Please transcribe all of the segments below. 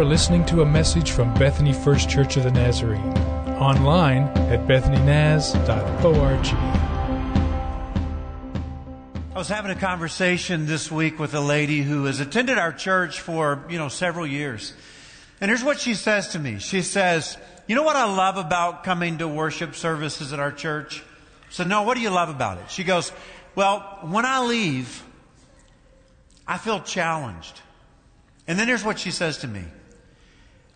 are listening to a message from Bethany First Church of the Nazarene. Online at bethanynaz.org. I was having a conversation this week with a lady who has attended our church for, you know, several years. And here's what she says to me. She says, you know what I love about coming to worship services at our church? I said, no, what do you love about it? She goes, well, when I leave, I feel challenged. And then here's what she says to me.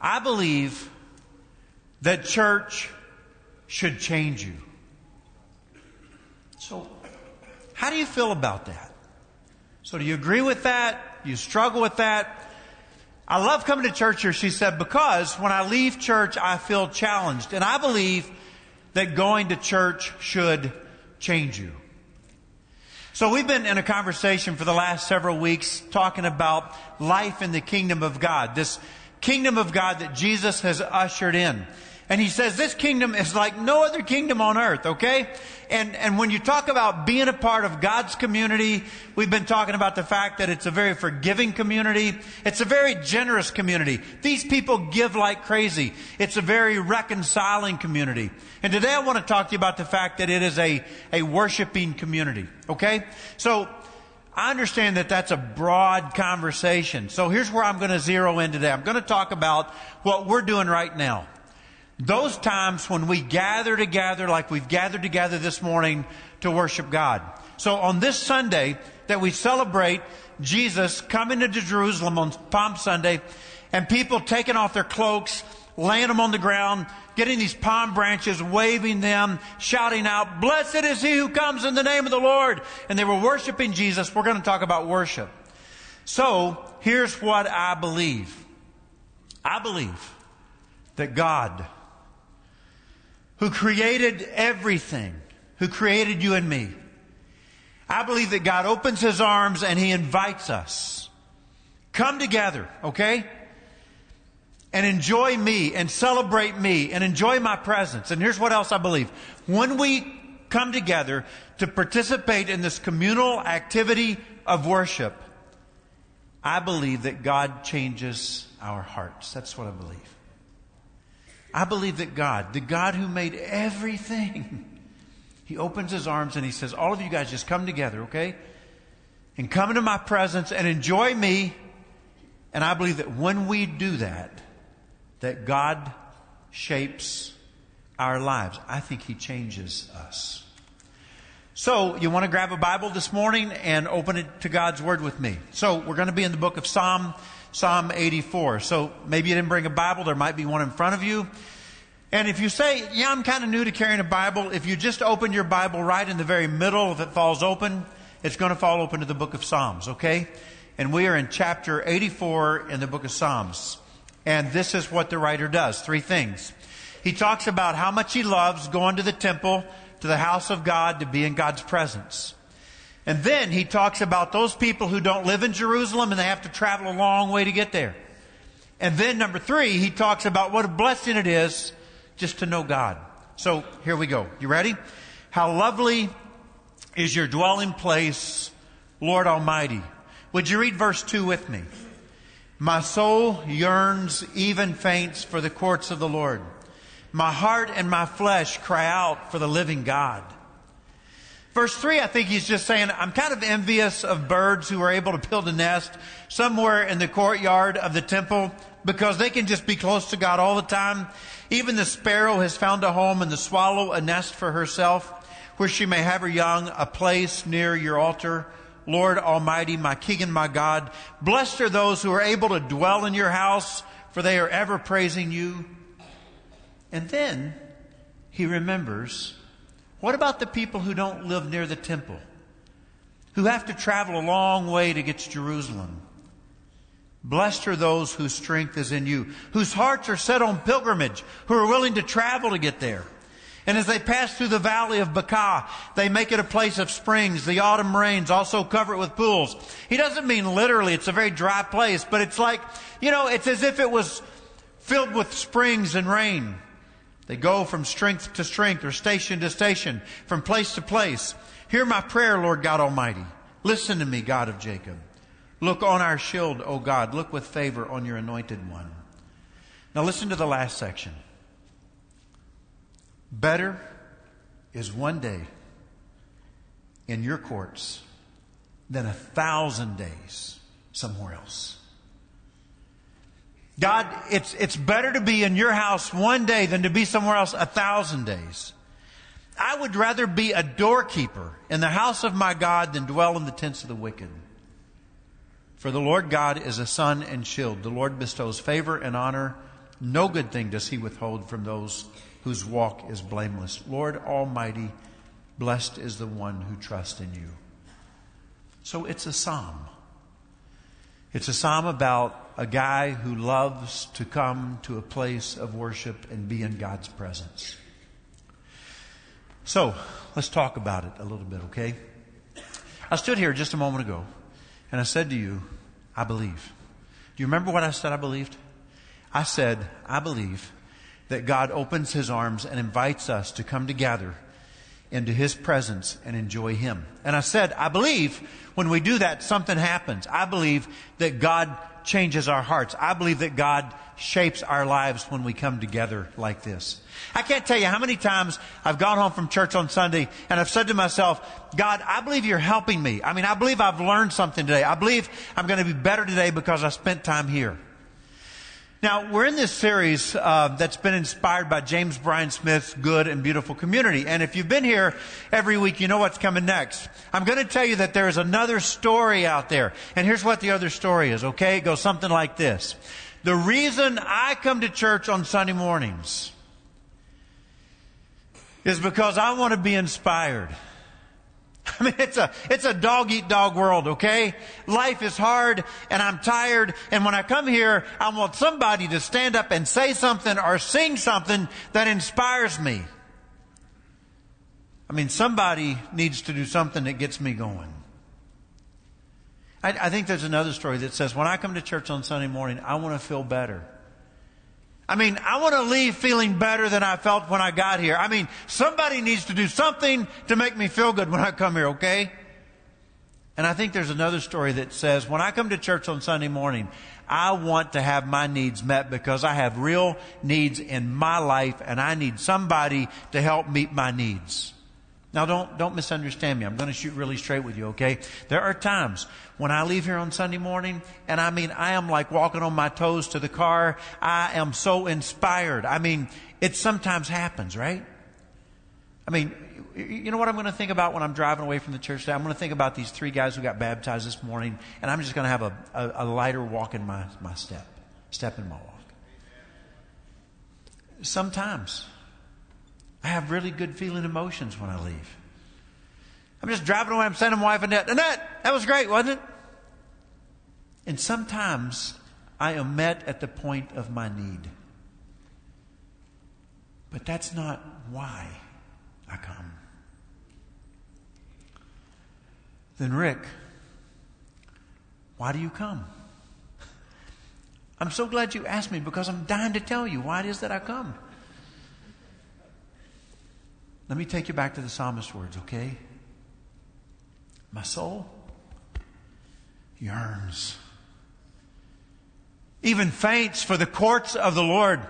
I believe that church should change you. So, how do you feel about that? So, do you agree with that? You struggle with that? I love coming to church here, she said, because when I leave church, I feel challenged. And I believe that going to church should change you. So we've been in a conversation for the last several weeks talking about life in the kingdom of God. This kingdom of God that Jesus has ushered in. And he says this kingdom is like no other kingdom on earth, okay? And, and when you talk about being a part of God's community, we've been talking about the fact that it's a very forgiving community. It's a very generous community. These people give like crazy. It's a very reconciling community. And today I want to talk to you about the fact that it is a, a worshiping community, okay? So, I understand that that's a broad conversation. So here's where I'm going to zero in today. I'm going to talk about what we're doing right now. Those times when we gather together like we've gathered together this morning to worship God. So on this Sunday that we celebrate Jesus coming into Jerusalem on Palm Sunday and people taking off their cloaks, laying them on the ground, getting these palm branches, waving them, shouting out, blessed is he who comes in the name of the Lord. And they were worshiping Jesus. We're going to talk about worship. So here's what I believe. I believe that God who created everything, who created you and me. I believe that God opens his arms and he invites us. Come together, okay? And enjoy me and celebrate me and enjoy my presence. And here's what else I believe. When we come together to participate in this communal activity of worship, I believe that God changes our hearts. That's what I believe. I believe that God, the God who made everything, He opens His arms and He says, All of you guys just come together, okay? And come into my presence and enjoy me. And I believe that when we do that, that God shapes our lives. I think He changes us. So, you want to grab a Bible this morning and open it to God's Word with me. So, we're going to be in the book of Psalm Psalm 84. So maybe you didn't bring a Bible. There might be one in front of you. And if you say, yeah, I'm kind of new to carrying a Bible, if you just open your Bible right in the very middle, if it falls open, it's going to fall open to the book of Psalms, okay? And we are in chapter 84 in the book of Psalms. And this is what the writer does. Three things. He talks about how much he loves going to the temple, to the house of God, to be in God's presence. And then he talks about those people who don't live in Jerusalem and they have to travel a long way to get there. And then number three, he talks about what a blessing it is just to know God. So here we go. You ready? How lovely is your dwelling place, Lord Almighty. Would you read verse 2 with me? My soul yearns, even faints for the courts of the Lord. My heart and my flesh cry out for the living God. Verse 3, I think he's just saying, I'm kind of envious of birds who are able to build a nest somewhere in the courtyard of the temple because they can just be close to God all the time. Even the sparrow has found a home and the swallow a nest for herself where she may have her young, a place near your altar. Lord Almighty, my King and my God, blessed are those who are able to dwell in your house for they are ever praising you. And then he remembers what about the people who don't live near the temple? Who have to travel a long way to get to Jerusalem? Blessed are those whose strength is in you, whose hearts are set on pilgrimage, who are willing to travel to get there. And as they pass through the valley of Baca, they make it a place of springs. The autumn rains also cover it with pools. He doesn't mean literally, it's a very dry place, but it's like, you know, it's as if it was filled with springs and rain. They go from strength to strength or station to station, from place to place. Hear my prayer, Lord God Almighty. Listen to me, God of Jacob. Look on our shield, O God. Look with favor on your anointed one. Now listen to the last section. Better is one day in your courts than a thousand days somewhere else. God, it's, it's better to be in your house one day than to be somewhere else a thousand days. I would rather be a doorkeeper in the house of my God than dwell in the tents of the wicked. For the Lord God is a sun and shield. The Lord bestows favor and honor. No good thing does he withhold from those whose walk is blameless. Lord Almighty, blessed is the one who trusts in you. So it's a psalm. It's a psalm about a guy who loves to come to a place of worship and be in God's presence. So, let's talk about it a little bit, okay? I stood here just a moment ago and I said to you, I believe. Do you remember what I said I believed? I said, I believe that God opens his arms and invites us to come together into his presence and enjoy him. And I said, I believe when we do that, something happens. I believe that God changes our hearts. I believe that God shapes our lives when we come together like this. I can't tell you how many times I've gone home from church on Sunday and I've said to myself, God, I believe you're helping me. I mean, I believe I've learned something today. I believe I'm going to be better today because I spent time here. Now, we're in this series uh, that's been inspired by James Bryan Smith's Good and Beautiful Community. And if you've been here every week, you know what's coming next. I'm going to tell you that there is another story out there. And here's what the other story is, okay? It goes something like this. The reason I come to church on Sunday mornings is because I want to be inspired. I mean, it's a, it's a dog eat dog world, okay? Life is hard and I'm tired. And when I come here, I want somebody to stand up and say something or sing something that inspires me. I mean, somebody needs to do something that gets me going. I, I think there's another story that says when I come to church on Sunday morning, I want to feel better. I mean, I want to leave feeling better than I felt when I got here. I mean, somebody needs to do something to make me feel good when I come here, okay? And I think there's another story that says when I come to church on Sunday morning, I want to have my needs met because I have real needs in my life and I need somebody to help meet my needs. Now don't, don't misunderstand me. I'm going to shoot really straight with you, okay? There are times when I leave here on Sunday morning and I mean, I am like walking on my toes to the car. I am so inspired. I mean, it sometimes happens, right? I mean, you know what I'm going to think about when I'm driving away from the church today? I'm going to think about these three guys who got baptized this morning, and I'm just going to have a, a, a lighter walk in my, my step, step in my walk. Sometimes I have really good feeling emotions when I leave. I'm just driving away. I'm sending my wife Annette. Annette, that was great, wasn't it? And sometimes I am met at the point of my need. But that's not why I come. Then, Rick, why do you come? I'm so glad you asked me because I'm dying to tell you why it is that I come. Let me take you back to the psalmist's words, okay? My soul yearns, even faints for the courts of the Lord.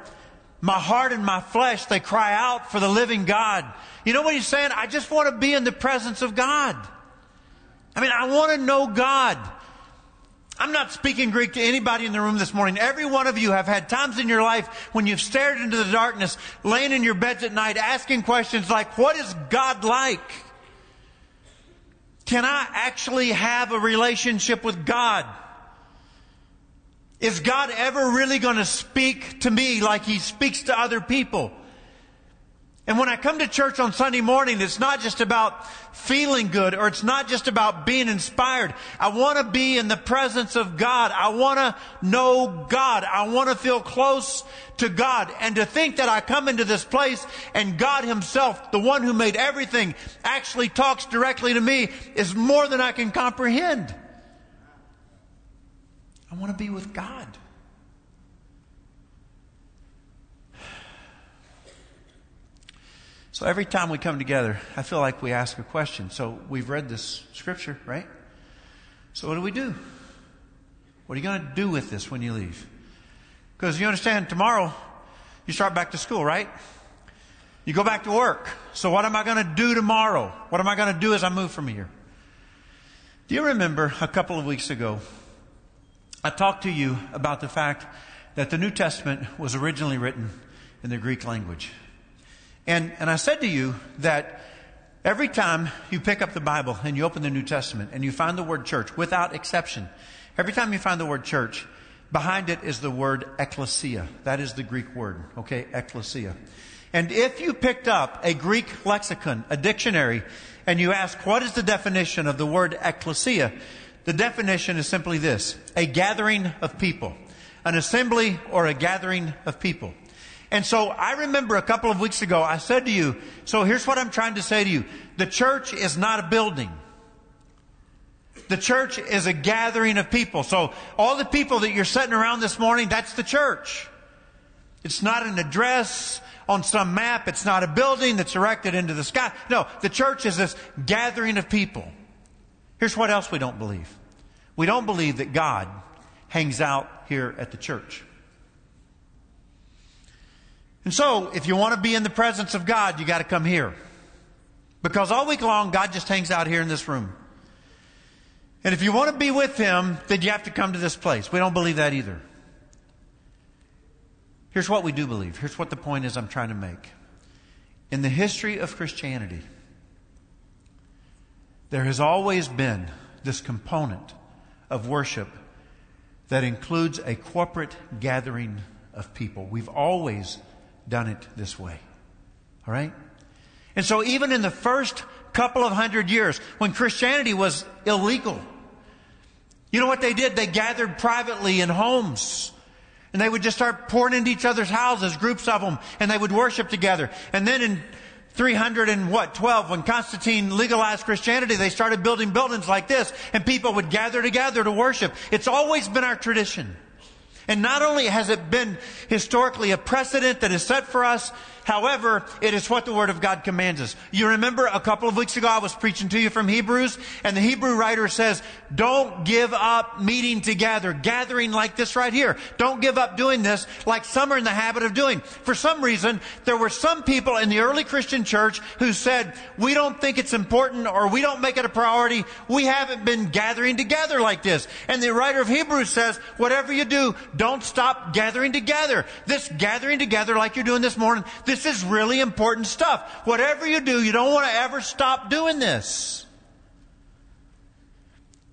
My heart and my flesh, they cry out for the living God. You know what he's saying? I just want to be in the presence of God. I mean, I want to know God. I'm not speaking Greek to anybody in the room this morning. Every one of you have had times in your life when you've stared into the darkness, laying in your beds at night, asking questions like, what is God like? Can I actually have a relationship with God? Is God ever really going to speak to me like He speaks to other people? And when I come to church on Sunday morning, it's not just about feeling good or it's not just about being inspired. I want to be in the presence of God. I want to know God. I want to feel close to God. And to think that I come into this place and God Himself, the one who made everything, actually talks directly to me is more than I can comprehend. I want to be with God. So every time we come together, I feel like we ask a question. So we've read this scripture, right? So what do we do? What are you going to do with this when you leave? Because you understand, tomorrow you start back to school, right? You go back to work. So what am I going to do tomorrow? What am I going to do as I move from here? Do you remember a couple of weeks ago, I talked to you about the fact that the New Testament was originally written in the Greek language. And, and I said to you that every time you pick up the Bible and you open the New Testament and you find the word church, without exception, every time you find the word church, behind it is the word ecclesia. That is the Greek word, okay? Ecclesia. And if you picked up a Greek lexicon, a dictionary, and you ask, what is the definition of the word ecclesia? The definition is simply this, a gathering of people, an assembly or a gathering of people. And so I remember a couple of weeks ago, I said to you, so here's what I'm trying to say to you. The church is not a building. The church is a gathering of people. So all the people that you're sitting around this morning, that's the church. It's not an address on some map. It's not a building that's erected into the sky. No, the church is this gathering of people. Here's what else we don't believe. We don't believe that God hangs out here at the church. And so, if you want to be in the presence of God, you got to come here. Because all week long, God just hangs out here in this room. And if you want to be with Him, then you have to come to this place. We don't believe that either. Here's what we do believe. Here's what the point is I'm trying to make. In the history of Christianity, there has always been this component of worship that includes a corporate gathering of people. We've always done it this way. All right? And so even in the first couple of hundred years, when Christianity was illegal, you know what they did? They gathered privately in homes. And they would just start pouring into each other's houses, groups of them, and they would worship together. And then in 300 and what, 12, when Constantine legalized Christianity, they started building buildings like this, and people would gather together to worship. It's always been our tradition. And not only has it been historically a precedent that is set for us, However, it is what the Word of God commands us. You remember a couple of weeks ago I was preaching to you from Hebrews, and the Hebrew writer says, don't give up meeting together, gathering like this right here. Don't give up doing this like some are in the habit of doing. For some reason, there were some people in the early Christian church who said, we don't think it's important or we don't make it a priority. We haven't been gathering together like this. And the writer of Hebrews says, whatever you do, don't stop gathering together. This gathering together like you're doing this morning, this is really important stuff. Whatever you do, you don't want to ever stop doing this.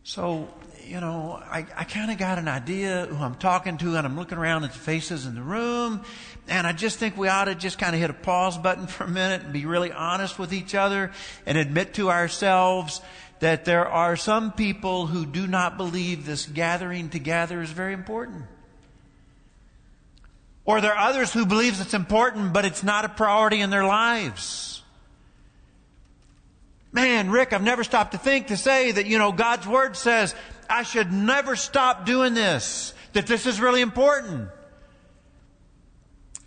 So, you know, I, I kind of got an idea who I'm talking to, and I'm looking around at the faces in the room, and I just think we ought to just kind of hit a pause button for a minute and be really honest with each other and admit to ourselves that there are some people who do not believe this gathering together is very important. Or there are others who believes it's important, but it's not a priority in their lives. Man, Rick, I've never stopped to think to say that, you know, God's Word says I should never stop doing this, that this is really important.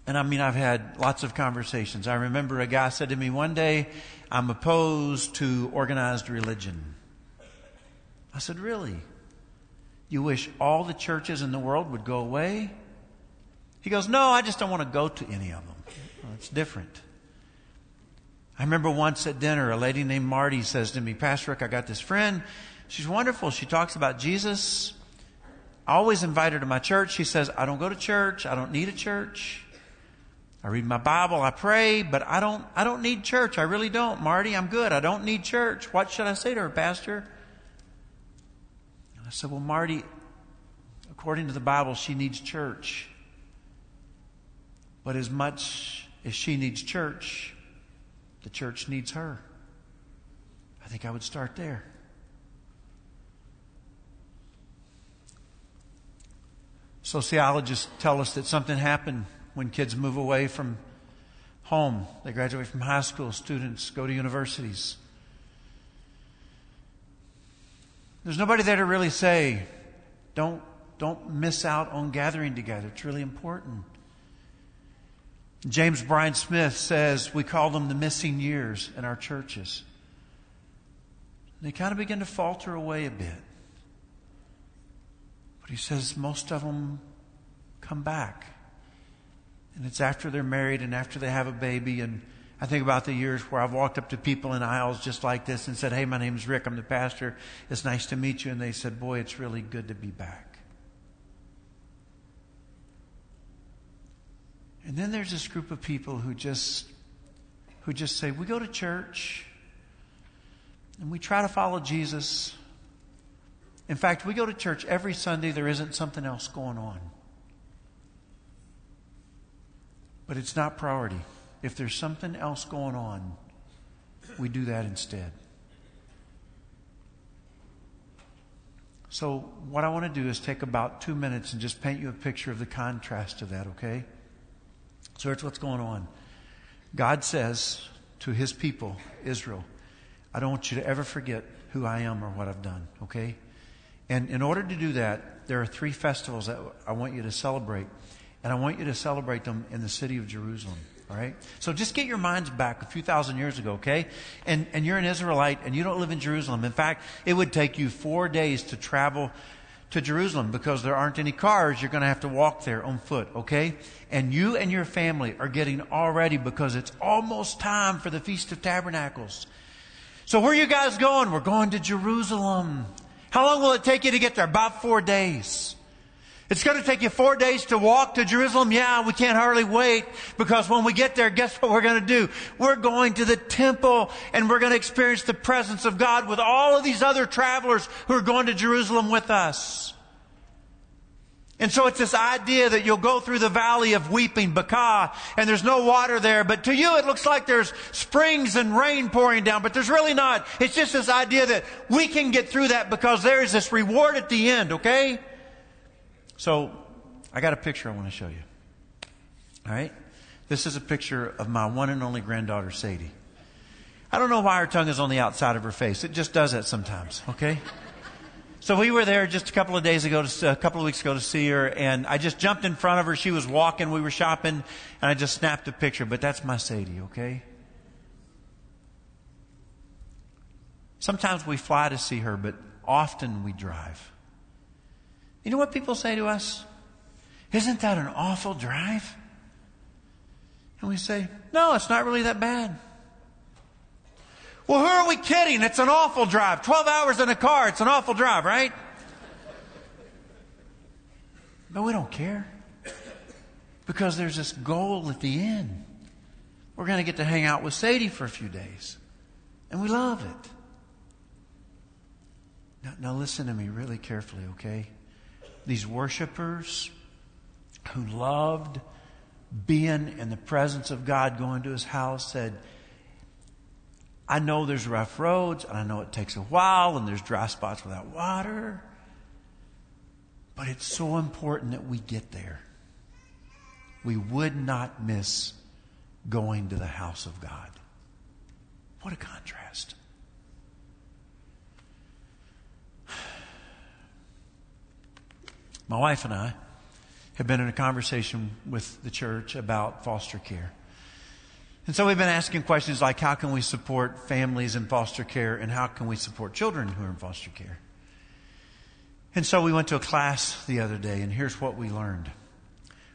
And I mean, I've had lots of conversations. I remember a guy said to me one day, I'm opposed to organized religion. I said, Really? You wish all the churches in the world would go away? He goes, No, I just don't want to go to any of them. Well, it's different. I remember once at dinner, a lady named Marty says to me, Pastor Rick, I got this friend. She's wonderful. She talks about Jesus. I always invite her to my church. She says, I don't go to church. I don't need a church. I read my Bible. I pray, but I don't, I don't need church. I really don't. Marty, I'm good. I don't need church. What should I say to her, Pastor? I said, Well, Marty, according to the Bible, she needs church. But as much as she needs church, the church needs her. I think I would start there. Sociologists tell us that something happened when kids move away from home. They graduate from high school, students go to universities. There's nobody there to really say, don't, don't miss out on gathering together. It's really important. James Bryan Smith says we call them the missing years in our churches. They kind of begin to falter away a bit. But he says most of them come back. And it's after they're married and after they have a baby. And I think about the years where I've walked up to people in aisles just like this and said, Hey, my name's Rick. I'm the pastor. It's nice to meet you. And they said, Boy, it's really good to be back. And then there's this group of people who just who just say, We go to church and we try to follow Jesus. In fact, we go to church every Sunday, there isn't something else going on. But it's not priority. If there's something else going on, we do that instead. So, what I want to do is take about two minutes and just paint you a picture of the contrast of that, okay? So, what's going on. God says to his people, Israel, I don't want you to ever forget who I am or what I've done, okay? And in order to do that, there are three festivals that I want you to celebrate. And I want you to celebrate them in the city of Jerusalem. All right? So just get your minds back a few thousand years ago, okay? And, and you're an Israelite and you don't live in Jerusalem. In fact, it would take you four days to travel to Jerusalem because there aren't any cars. You're going to have to walk there on foot, okay? And you and your family are getting all ready because it's almost time for the Feast of Tabernacles. So where are you guys going? We're going to Jerusalem. How long will it take you to get there? About four days. It's going to take you four days to walk to Jerusalem. Yeah, we can't hardly wait because when we get there, guess what we're going to do? We're going to the temple and we're going to experience the presence of God with all of these other travelers who are going to Jerusalem with us. And so it's this idea that you'll go through the valley of weeping, Baca, and there's no water there, but to you it looks like there's springs and rain pouring down, but there's really not. It's just this idea that we can get through that because there is this reward at the end, okay? So, I got a picture I want to show you. All right? This is a picture of my one and only granddaughter, Sadie. I don't know why her tongue is on the outside of her face. It just does that sometimes, okay? So we were there just a couple of days ago, to, a couple of weeks ago to see her, and I just jumped in front of her. She was walking, we were shopping, and I just snapped a picture. But that's my Sadie, okay? Sometimes we fly to see her, but often we drive. You know what people say to us? Isn't that an awful drive? And we say, no, it's not really that bad. Well, who are we kidding? It's an awful drive. 12 hours in a car, it's an awful drive, right? But we don't care. Because there's this goal at the end. We're going to get to hang out with Sadie for a few days. And we love it. Now, now listen to me really carefully, okay? These worshipers who loved being in the presence of God, going to his house, said, I know there's rough roads, and I know it takes a while, and there's dry spots without water, but it's so important that we get there. We would not miss going to the house of God. What a contrast. My wife and I have been in a conversation with the church about foster care. And so we've been asking questions like how can we support families in foster care and how can we support children who are in foster care? And so we went to a class the other day and here's what we learned.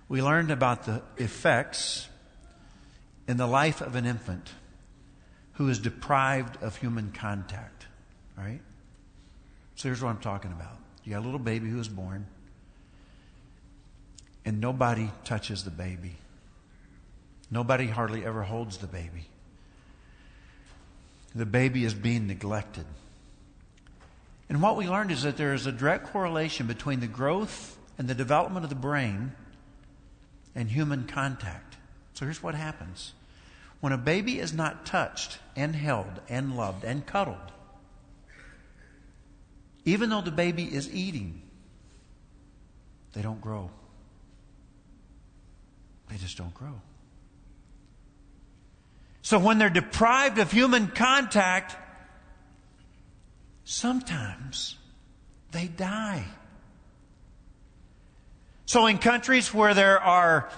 We learned about the effects in the life of an infant who is deprived of human contact. Right? So here's what I'm talking about. You got a little baby who was born and nobody touches the baby. Nobody hardly ever holds the baby. The baby is being neglected. And what we learned is that there is a direct correlation between the growth and the development of the brain and human contact. So here's what happens when a baby is not touched and held and loved and cuddled, even though the baby is eating, they don't grow. They just don't grow. So when they're deprived of human contact, sometimes they die. So in countries where there are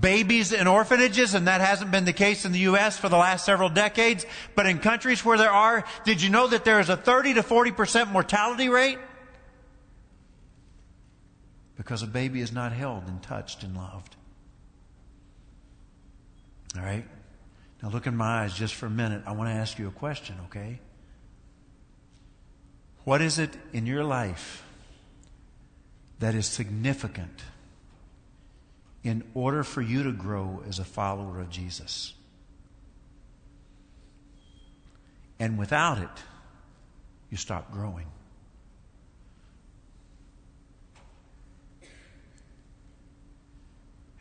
babies in orphanages, and that hasn't been the case in the U.S. for the last several decades, but in countries where there are, did you know that there is a 30 to 40% mortality rate? because a baby is not held and touched and loved. All right? Now look in my eyes just for a minute. I want to ask you a question, okay? What is it in your life that is significant in order for you to grow as a follower of Jesus? And without it, you stop growing.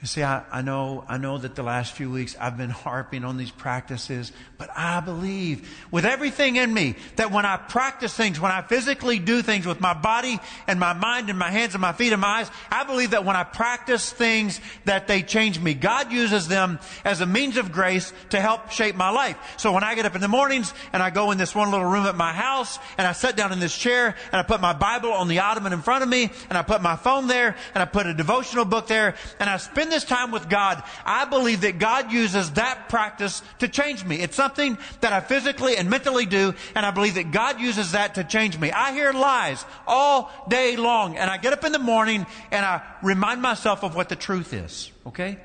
You see, I, I, know, I know that the last few weeks I've been harping on these practices, but I believe with everything in me that when I practice things, when I physically do things with my body and my mind and my hands and my feet and my eyes, I believe that when I practice things that they change me. God uses them as a means of grace to help shape my life. So when I get up in the mornings and I go in this one little room at my house and I sit down in this chair and I put my Bible on the ottoman in front of me and I put my phone there and I put a devotional book there and I spend spend this time with God, I believe that God uses that practice to change me. It's something that I physically and mentally do, and I believe that God uses that to change me. I hear lies all day long, and I get up in the morning and I remind myself of what the truth is. Okay?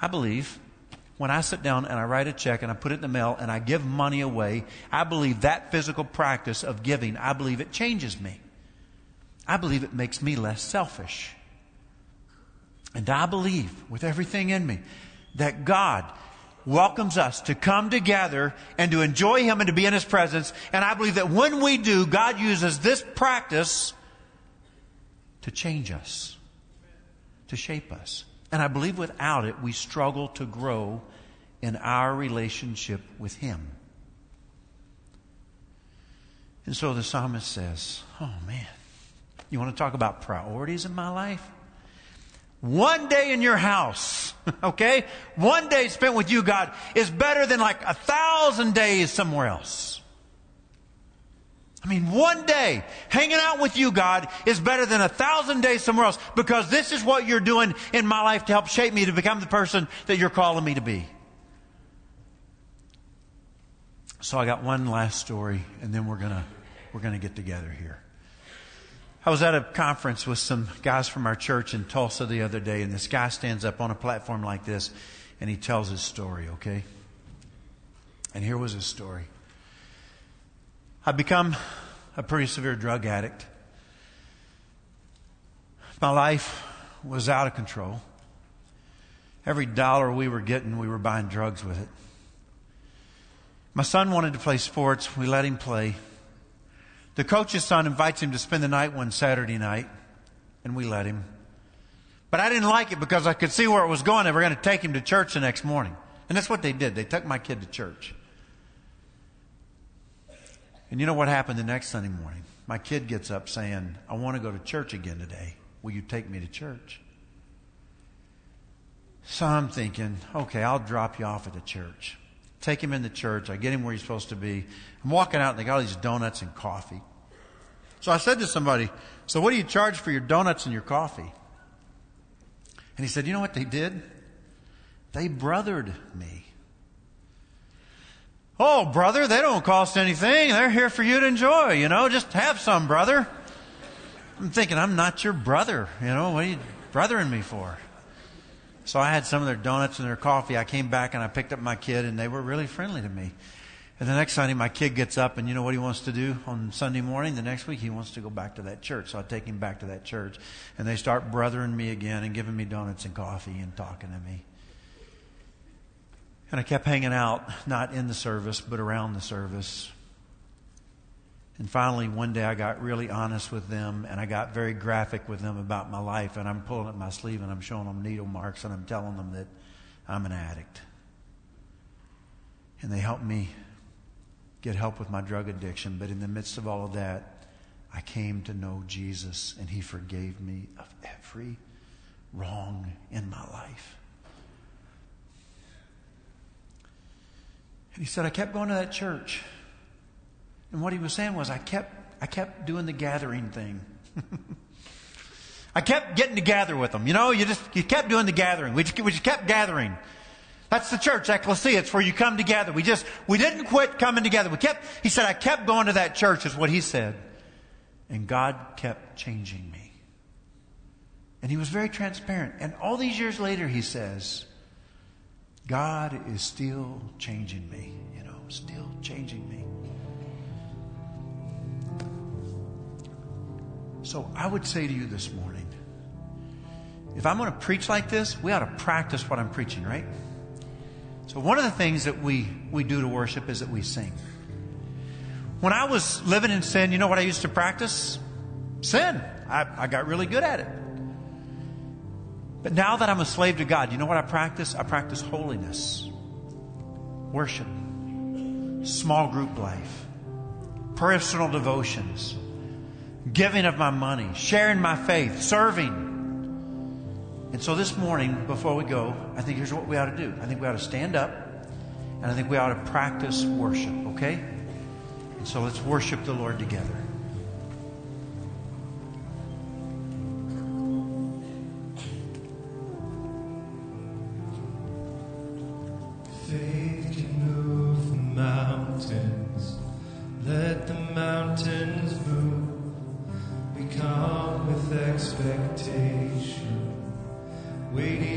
I believe when I sit down and I write a check and I put it in the mail and I give money away, I believe that physical practice of giving, I believe it changes me. I believe it makes me less selfish. And I believe with everything in me that God welcomes us to come together and to enjoy Him and to be in His presence. And I believe that when we do, God uses this practice to change us, to shape us. And I believe without it, we struggle to grow in our relationship with Him. And so the psalmist says, Oh man, you want to talk about priorities in my life? One day in your house, okay? One day spent with you, God, is better than like a thousand days somewhere else. I mean, one day hanging out with you, God, is better than a thousand days somewhere else because this is what you're doing in my life to help shape me to become the person that you're calling me to be. So I got one last story and then we're gonna, we're gonna get together here. I was at a conference with some guys from our church in Tulsa the other day, and this guy stands up on a platform like this and he tells his story, okay? And here was his story. I've become a pretty severe drug addict. My life was out of control. Every dollar we were getting, we were buying drugs with it. My son wanted to play sports. We let him play. The coach's son invites him to spend the night one Saturday night, and we let him. But I didn't like it because I could see where it was going. They were going to take him to church the next morning. And that's what they did. They took my kid to church. And you know what happened the next Sunday morning? My kid gets up saying, I want to go to church again today. Will you take me to church? So I'm thinking, okay, I'll drop you off at the church take him in the church. I get him where he's supposed to be. I'm walking out and they got all these donuts and coffee. So I said to somebody, so what do you charge for your donuts and your coffee? And he said, you know what they did? They brothered me. Oh, brother, they don't cost anything. They're here for you to enjoy, you know, just have some, brother. I'm thinking, I'm not your brother, you know, what are you brothering me for? So I had some of their donuts and their coffee. I came back and I picked up my kid and they were really friendly to me. And the next Sunday, my kid gets up and you know what he wants to do on Sunday morning? The next week, he wants to go back to that church. So I take him back to that church and they start brothering me again and giving me donuts and coffee and talking to me. And I kept hanging out, not in the service, but around the service. And finally, one day I got really honest with them and I got very graphic with them about my life. And I'm pulling up my sleeve and I'm showing them needle marks and I'm telling them that I'm an addict. And they helped me get help with my drug addiction. But in the midst of all of that, I came to know Jesus and He forgave me of every wrong in my life. And He said, I kept going to that church. And what he was saying was, I kept, I kept doing the gathering thing. I kept getting together with them. You know, you just, you kept doing the gathering. We just, we just kept gathering. That's the church, ecclesia. It's where you come together. We just, we didn't quit coming together. We kept, he said, I kept going to that church is what he said. And God kept changing me. And he was very transparent. And all these years later, he says, God is still changing me, you know, still changing me. So I would say to you this morning, if I'm going to preach like this, we ought to practice what I'm preaching, right? So one of the things that we, we do to worship is that we sing. When I was living in sin, you know what I used to practice? Sin. I, I got really good at it. But now that I'm a slave to God, you know what I practice? I practice holiness, worship, small group life, personal devotions, giving of my money, sharing my faith, serving. And so this morning, before we go, I think here's what we ought to do. I think we ought to stand up, and I think we ought to practice worship, okay? And so let's worship the Lord together. Waiting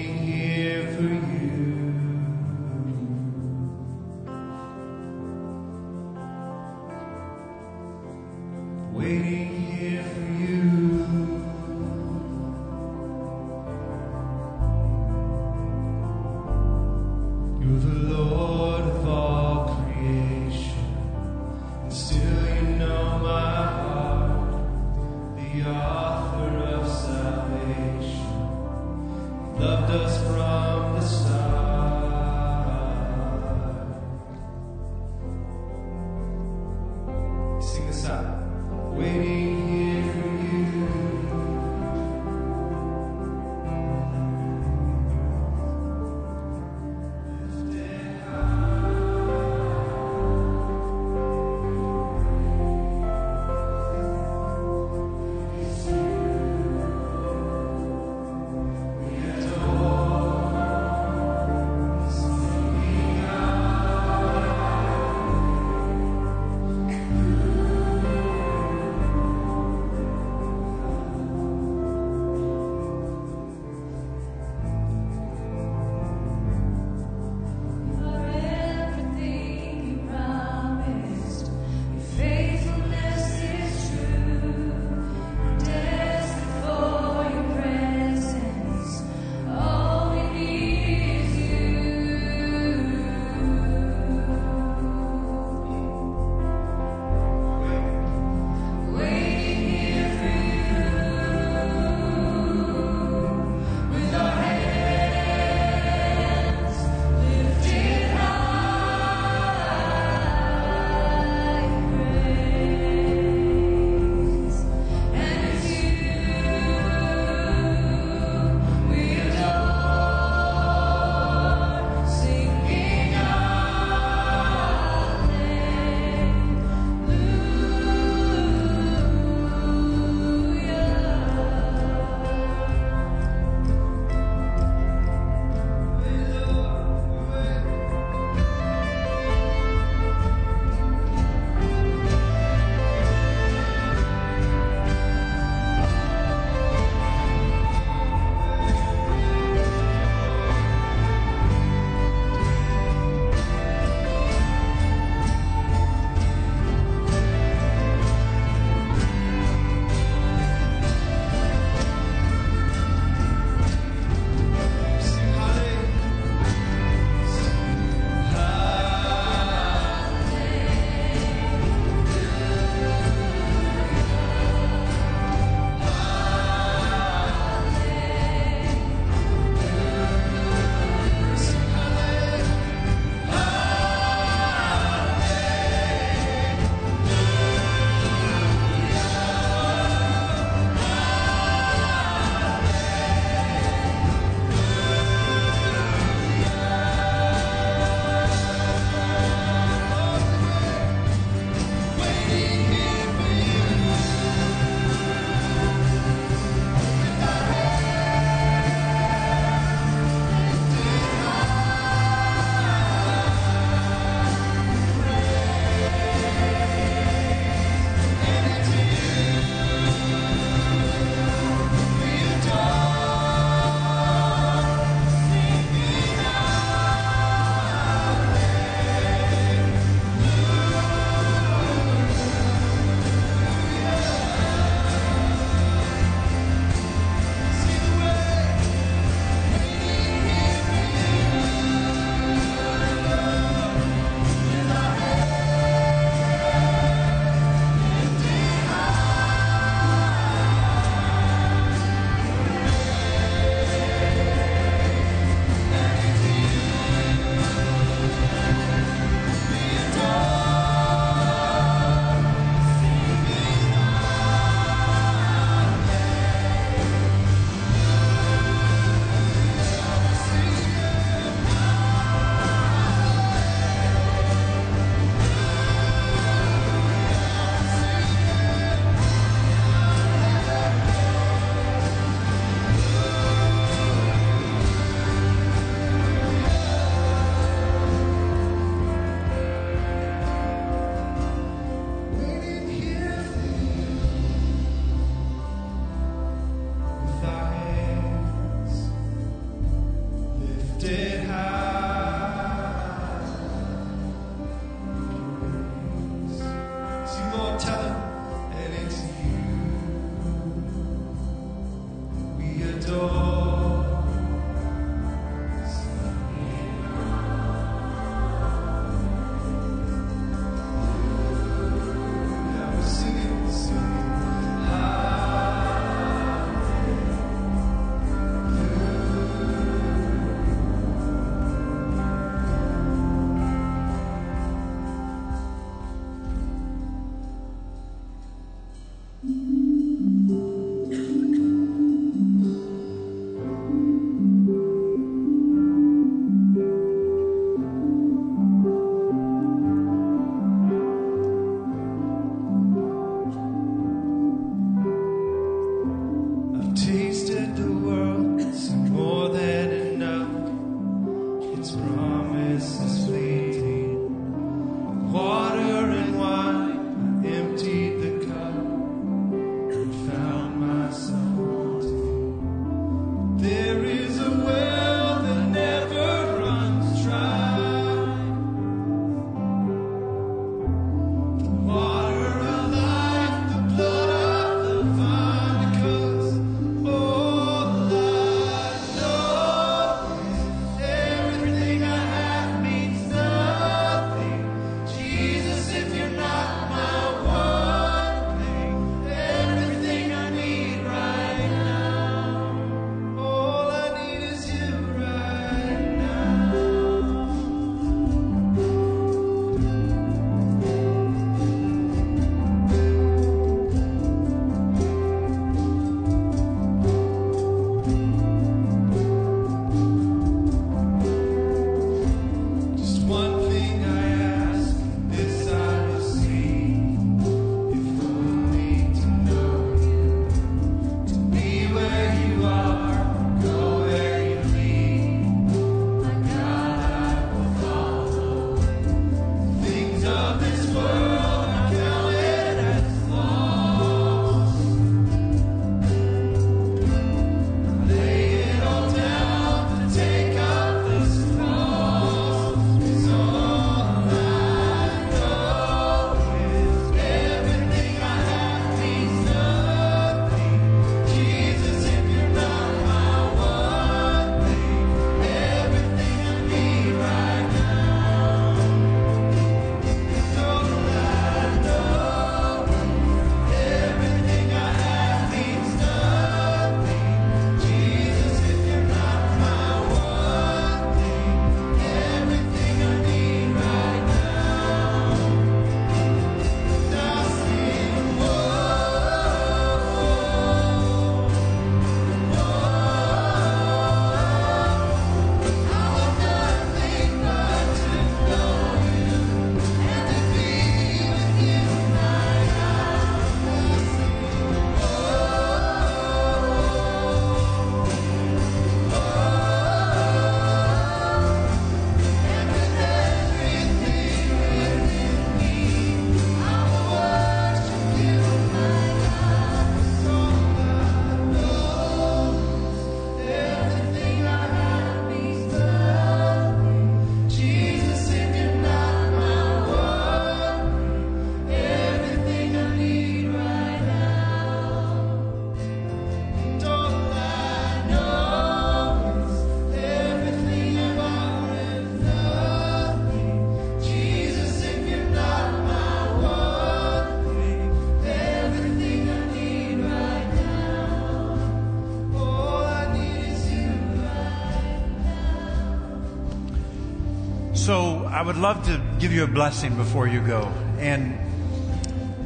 I would love to give you a blessing before you go. And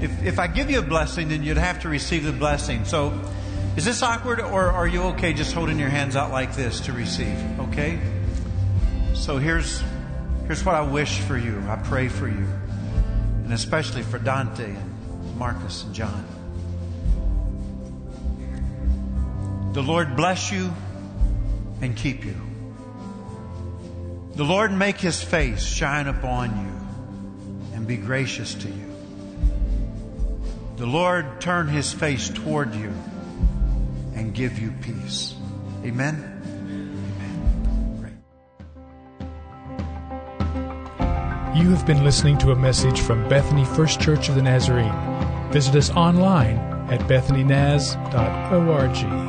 if, if I give you a blessing, then you'd have to receive the blessing. So is this awkward or are you okay just holding your hands out like this to receive? Okay? So here's, here's what I wish for you. I pray for you. And especially for Dante and Marcus and John. The Lord bless you and keep you. The Lord make his face shine upon you and be gracious to you. The Lord turn his face toward you and give you peace. Amen. You have been listening to a message from Bethany First Church of the Nazarene. Visit us online at bethanynaz.org.